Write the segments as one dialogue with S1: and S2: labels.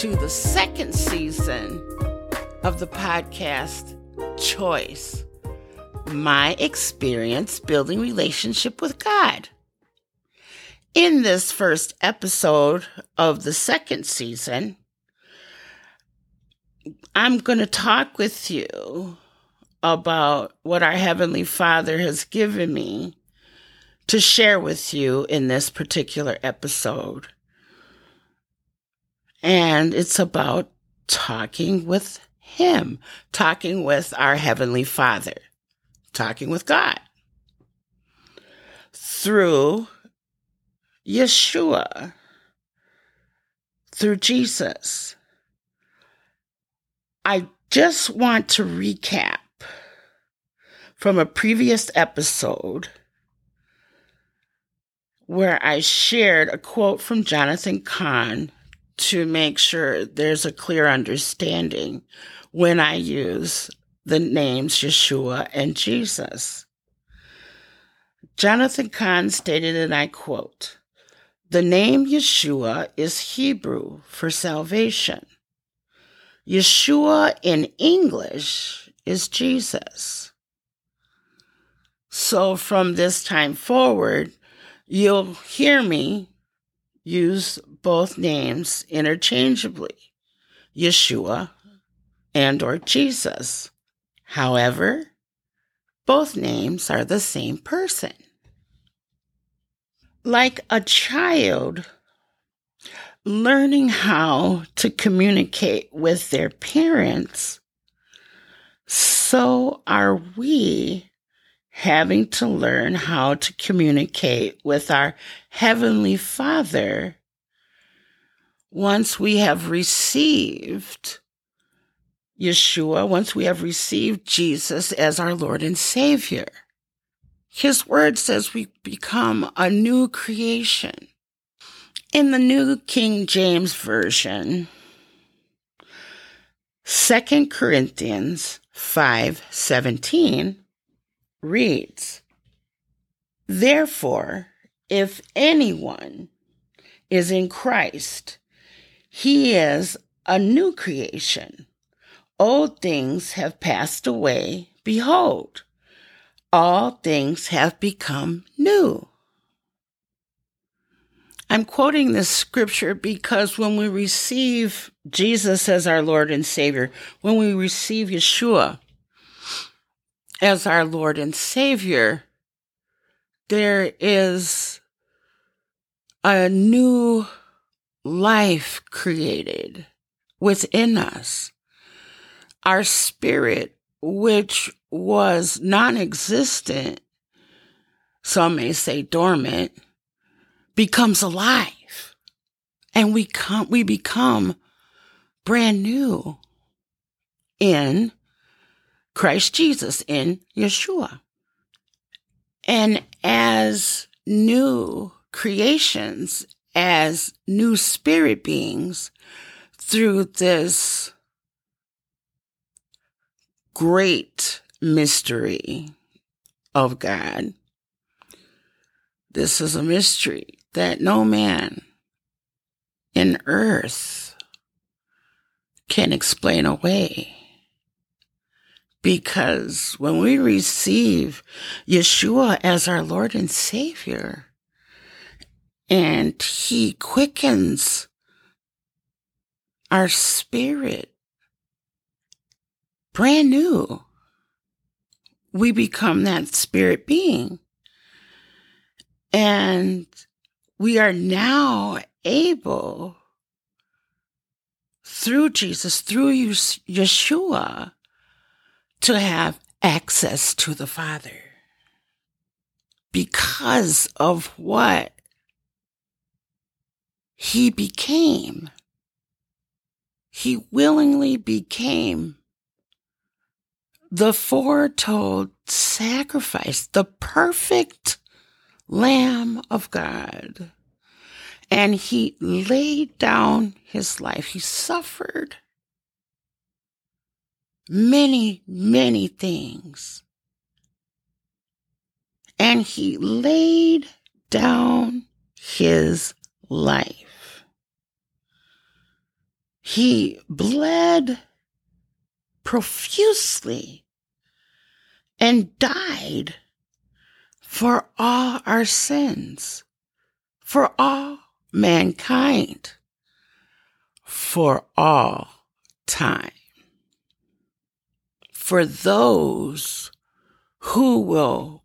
S1: season of the podcast Choice My Experience Building Relationship with God. In this first episode of the second season, I'm going to talk with you about what our Heavenly Father has given me to share with you in this particular episode. And it's about talking with Him, talking with our Heavenly Father, talking with God through Yeshua, through Jesus. I just want to recap from a previous episode where I shared a quote from Jonathan Cahn to make sure there's a clear understanding when I use the names Yeshua and Jesus. Jonathan Cahn stated, and I quote, the name Yeshua is Hebrew for salvation. Yeshua in English is Jesus. So from this time forward, you'll hear me use both names interchangeably, Yeshua and or Jesus. However, both names are the same person. Like a child learning how to communicate with their parents, so are we having to learn how to communicate with our Heavenly Father once we have received Yeshua, once we have received Jesus as our Lord and Savior. His word says we become a new creation. In the New King James Version, 2 Corinthians 5:17 reads, Therefore, if anyone is in Christ, he is a new creation. Old things have passed away. Behold, all things have become new. I'm quoting this scripture because when we receive Jesus as our Lord and Savior, when we receive Yeshua, as our Lord and Savior, there is a new life created within us. Our spirit, which was non existent, some may say dormant, becomes alive. And we come, we become brand new in Christ Jesus in Yeshua. And as new creations, as new spirit beings, through this great mystery of God, this is a mystery that no man in earth can explain away. Because when we receive Yeshua as our Lord and Savior, and He quickens our spirit. Brand new, we become that spirit being. And we are now able, through Jesus, through Yeshua, to have access to the Father. Because of what he became. He willingly became the foretold sacrifice, the perfect Lamb of God. And he laid down his life. He suffered many, many things. And he laid down his life. He bled profusely and died for all our sins, for all mankind, for all time. For those who will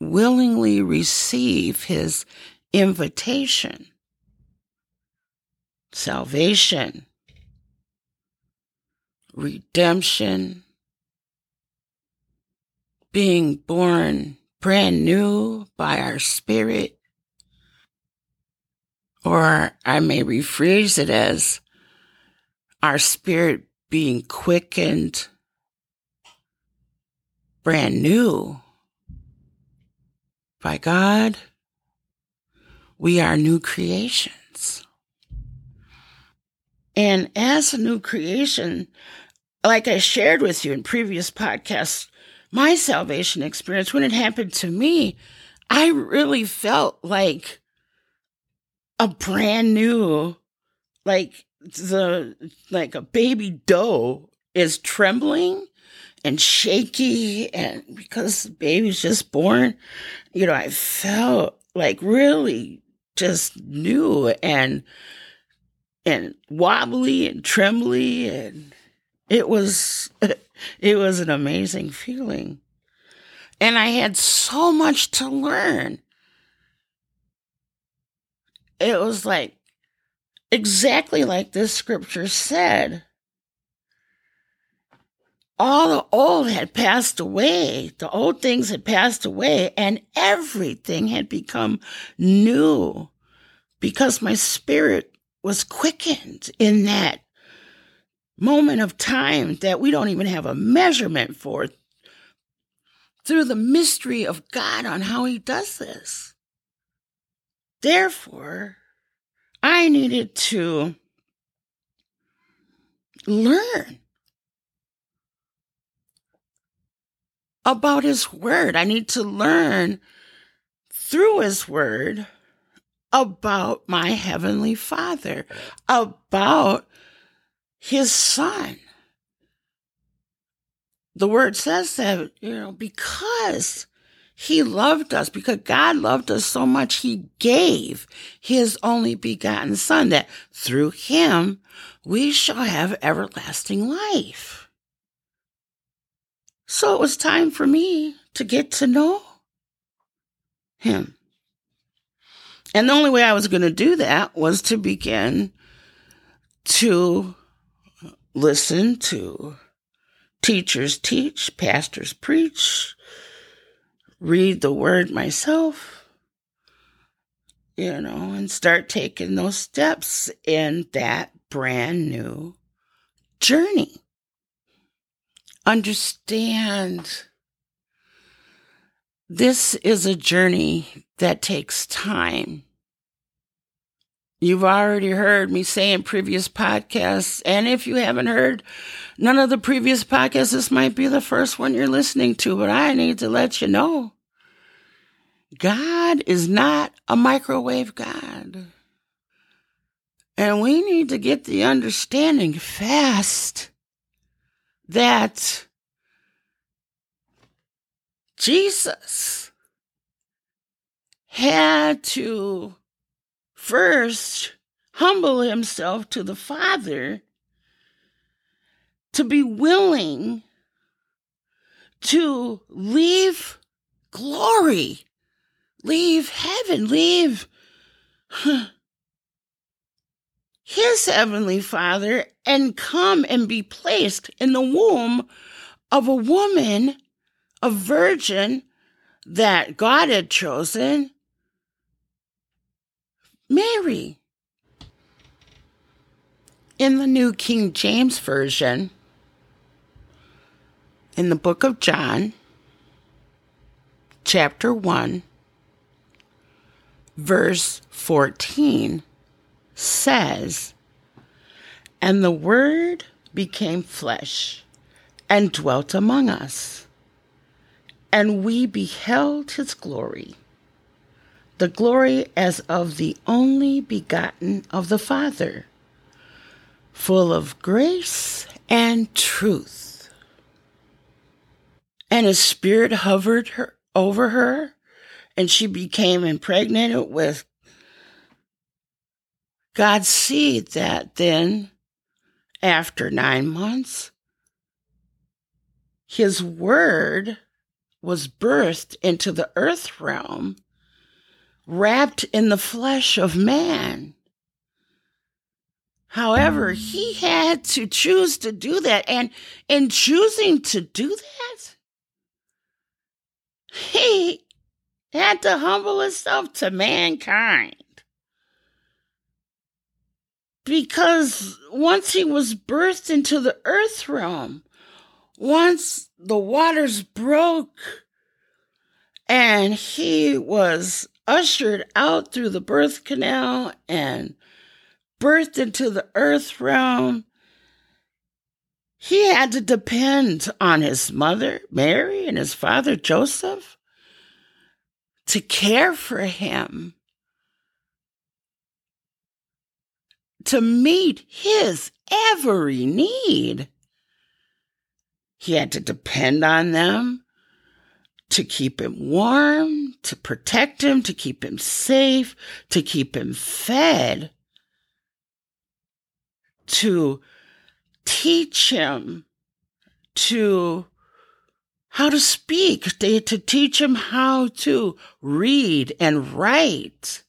S1: willingly receive his invitation, salvation, redemption, being born brand new by our spirit, or I may rephrase it as our spirit being quickened, brand new by God. We are new creations. And as a new creation, like I shared with you in previous podcasts, my salvation experience, when it happened to me, I really felt like a brand new, like the, like a baby doe is trembling and shaky. And because the baby's just born, you know, I felt like really just new and, and wobbly and trembly and it was it was an amazing feeling. And I had so much to learn. It was like exactly like this scripture said. All the old had passed away. The old things had passed away and everything had become new because my spirit was quickened in that moment of time that we don't even have a measurement for through the mystery of God on how he does this. Therefore, I needed to learn about his word. I need to learn through his word about my heavenly father, about his son. The word says that, you know, because he loved us, because God loved us so much, he gave his only begotten son that through him we shall have everlasting life. So it was time for me to get to know him. And the only way I was going to do that was to begin to listen to teachers teach, pastors preach, read the word myself, you know, and start taking those steps in that brand new journey. Understand this is a journey that takes time. You've already heard me say in previous podcasts. And if you haven't heard none of the previous podcasts, this might be the first one you're listening to, but I need to let you know God is not a microwave God. And we need to get the understanding fast that Jesus had to first humble himself to the Father to be willing to leave glory, leave heaven, leave his heavenly Father and come and be placed in the womb of a woman, a virgin that God had chosen Mary. In the New King James Version, in the book of John, chapter 1, verse 14, says, And the Word became flesh and dwelt among us, and we beheld his glory the glory as of the only begotten of the Father, full of grace and truth. And a spirit hovered her over her, and she became impregnated with God's seed that then, after nine months, his word was birthed into the earth realm, wrapped in the flesh of man. However, he had to choose to do that. And in choosing to do that, he had to humble himself to mankind. Because once he was birthed into the earth realm, once the waters broke and he was ushered out through the birth canal and birthed into the earth realm, he had to depend on his mother, Mary, and his father, Joseph, to care for him, to meet his every need. He had to depend on them to keep him warm, to protect him, to keep him safe, to keep him fed, to teach him to how to speak, to, teach him how to read and write,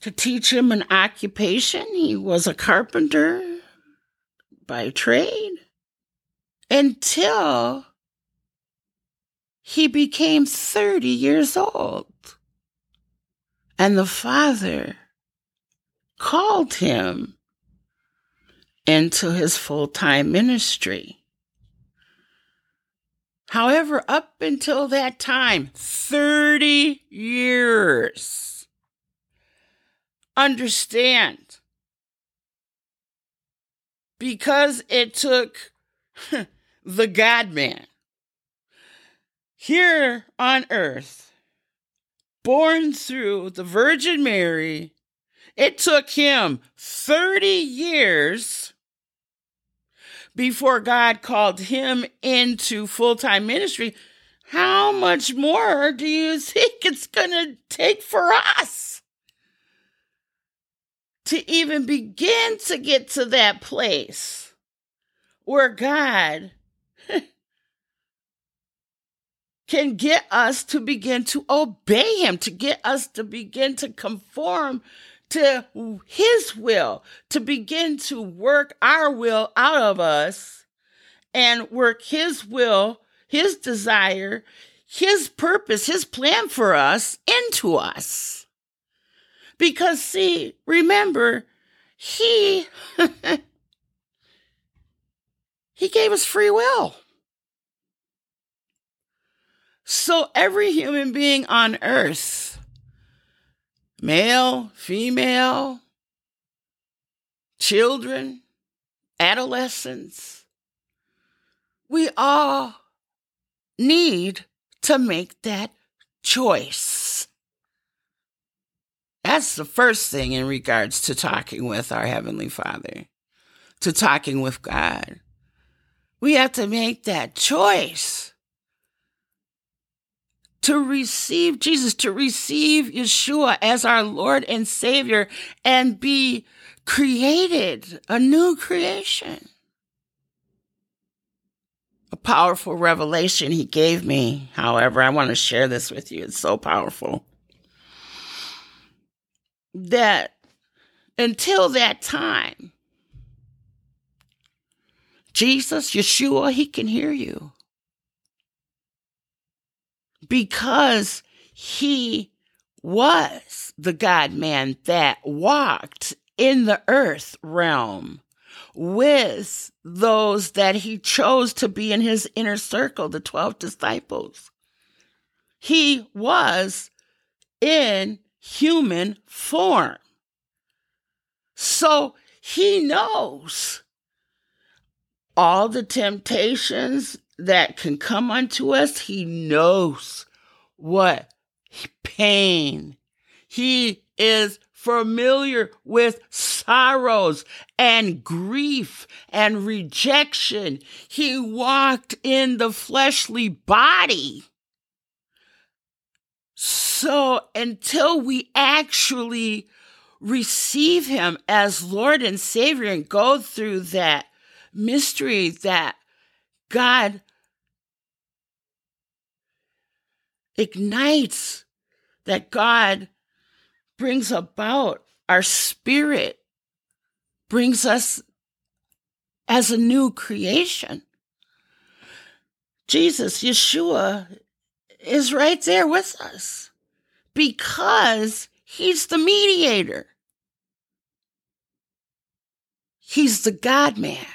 S1: to teach him an occupation. He was a carpenter by trade until he became 30 years old. And the father called him into his full time ministry. However, up until that time, 30 years, understand, because it took the God man here on earth, born through the Virgin Mary, it took him 30 years before God called him into full time ministry. How much more do you think it's going to take for us to even begin to get to that place where God can get us to begin to obey him, to get us to begin to conform to his will, to begin to work our will out of us and work his will, his desire, his purpose, his plan for us into us. Because see, remember, he he gave us free will. So every human being on earth, male, female, children, adolescents, we all need to make that choice. That's the first thing in regards to talking with our Heavenly Father, to talking with God. We have to make that choice to receive Jesus, to receive Yeshua as our Lord and Savior and be created, a new creation. A powerful revelation he gave me. However, I want to share this with you. It's so powerful. That until that time, Jesus, Yeshua, he can hear you because he was the God man that walked in the earth realm with those that he chose to be in his inner circle, the 12 disciples. He was in human form. So he knows all the temptations that can come unto us, he knows what pain. He is familiar with sorrows and grief and rejection. He walked in the fleshly body. So until we actually receive him as Lord and Savior and go through that mystery that God ignites, that God brings about our spirit, brings us as a new creation. Jesus, Yeshua, is right there with us because he's the mediator. He's the God man.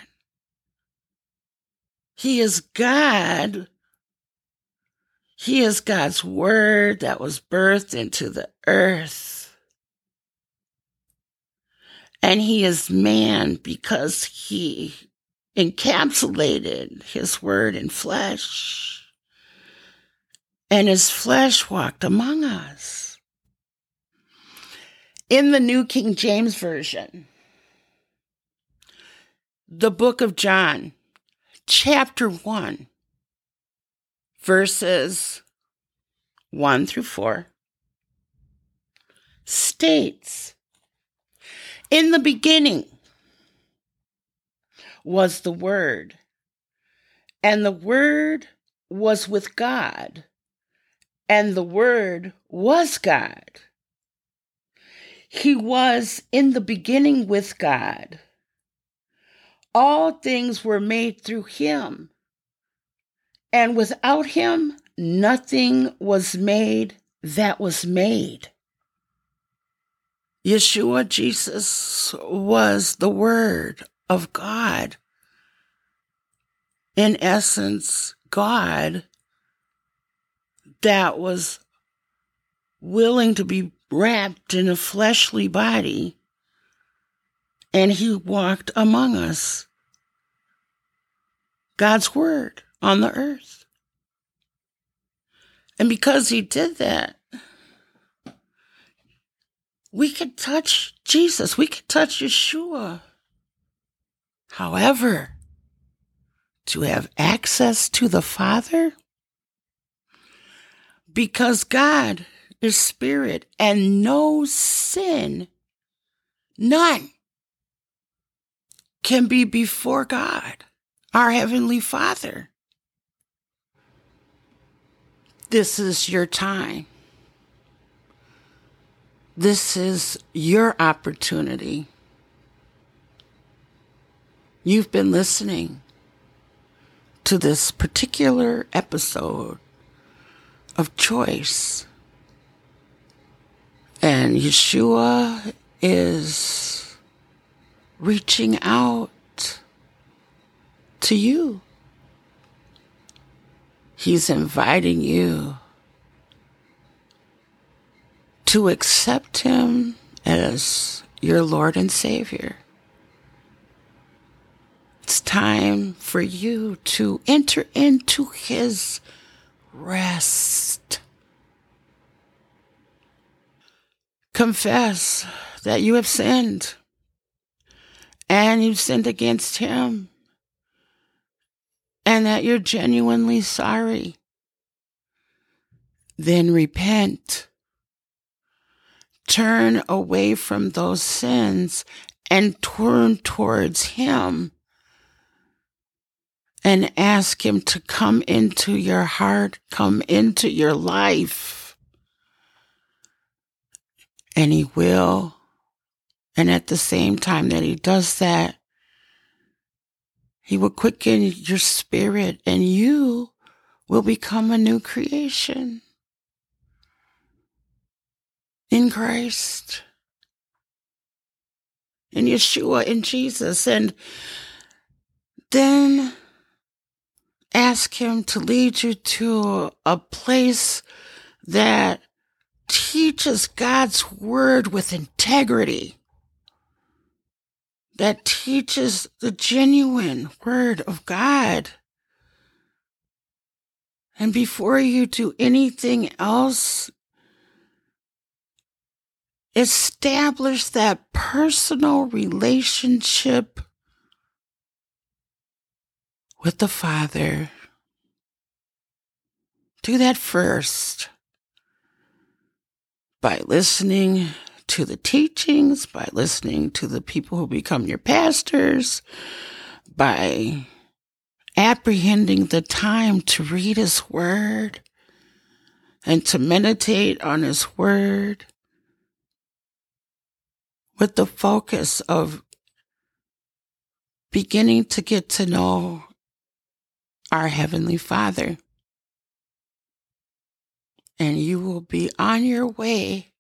S1: He is God. He is God's word that was birthed into the earth. And he is man because he encapsulated his word in flesh. And his flesh walked among us. In the New King James Version, the book of John, chapter 1, verses 1 through 4, states In the beginning was the Word, and the Word was with God, and the Word was God. He was in the beginning with God. All things were made through him, and without him, nothing was made that was made. Yeshua Jesus was the Word of God. In essence, God that was willing to be wrapped in a fleshly body, and he walked among us. God's Word on the earth. And because he did that, we could touch Jesus. We could touch Yeshua. However, to have access to the Father, because God is spirit and no sin, none, can be before God, our Heavenly Father. This is your time. This is your opportunity. You've been listening to this particular episode of Choice. And Yeshua is reaching out to you. He's inviting you to accept Him as your Lord and Savior. It's time for you to enter into His rest. Confess that you have sinned and you've sinned against Him and that you're genuinely sorry, then repent. Turn away from those sins and turn towards Him and ask Him to come into your heart, come into your life. And He will. And at the same time that He does that, he will quicken your spirit and you will become a new creation. In Christ, in Yeshua, in Jesus. And then ask Him to lead you to a place that teaches God's word with integrity that teaches the genuine word of God. And before you do anything else, establish that personal relationship with the Father. Do that first by listening to the teachings, by listening to the people who become your pastors, by apprehending the time to read His Word and to meditate on His Word with the focus of beginning to get to know our Heavenly Father. And you will be on your way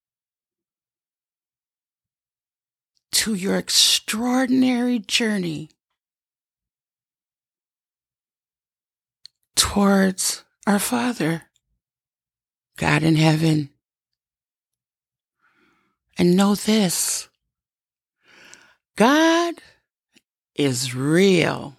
S1: to your extraordinary journey towards our Father, God in heaven. And know this God is real.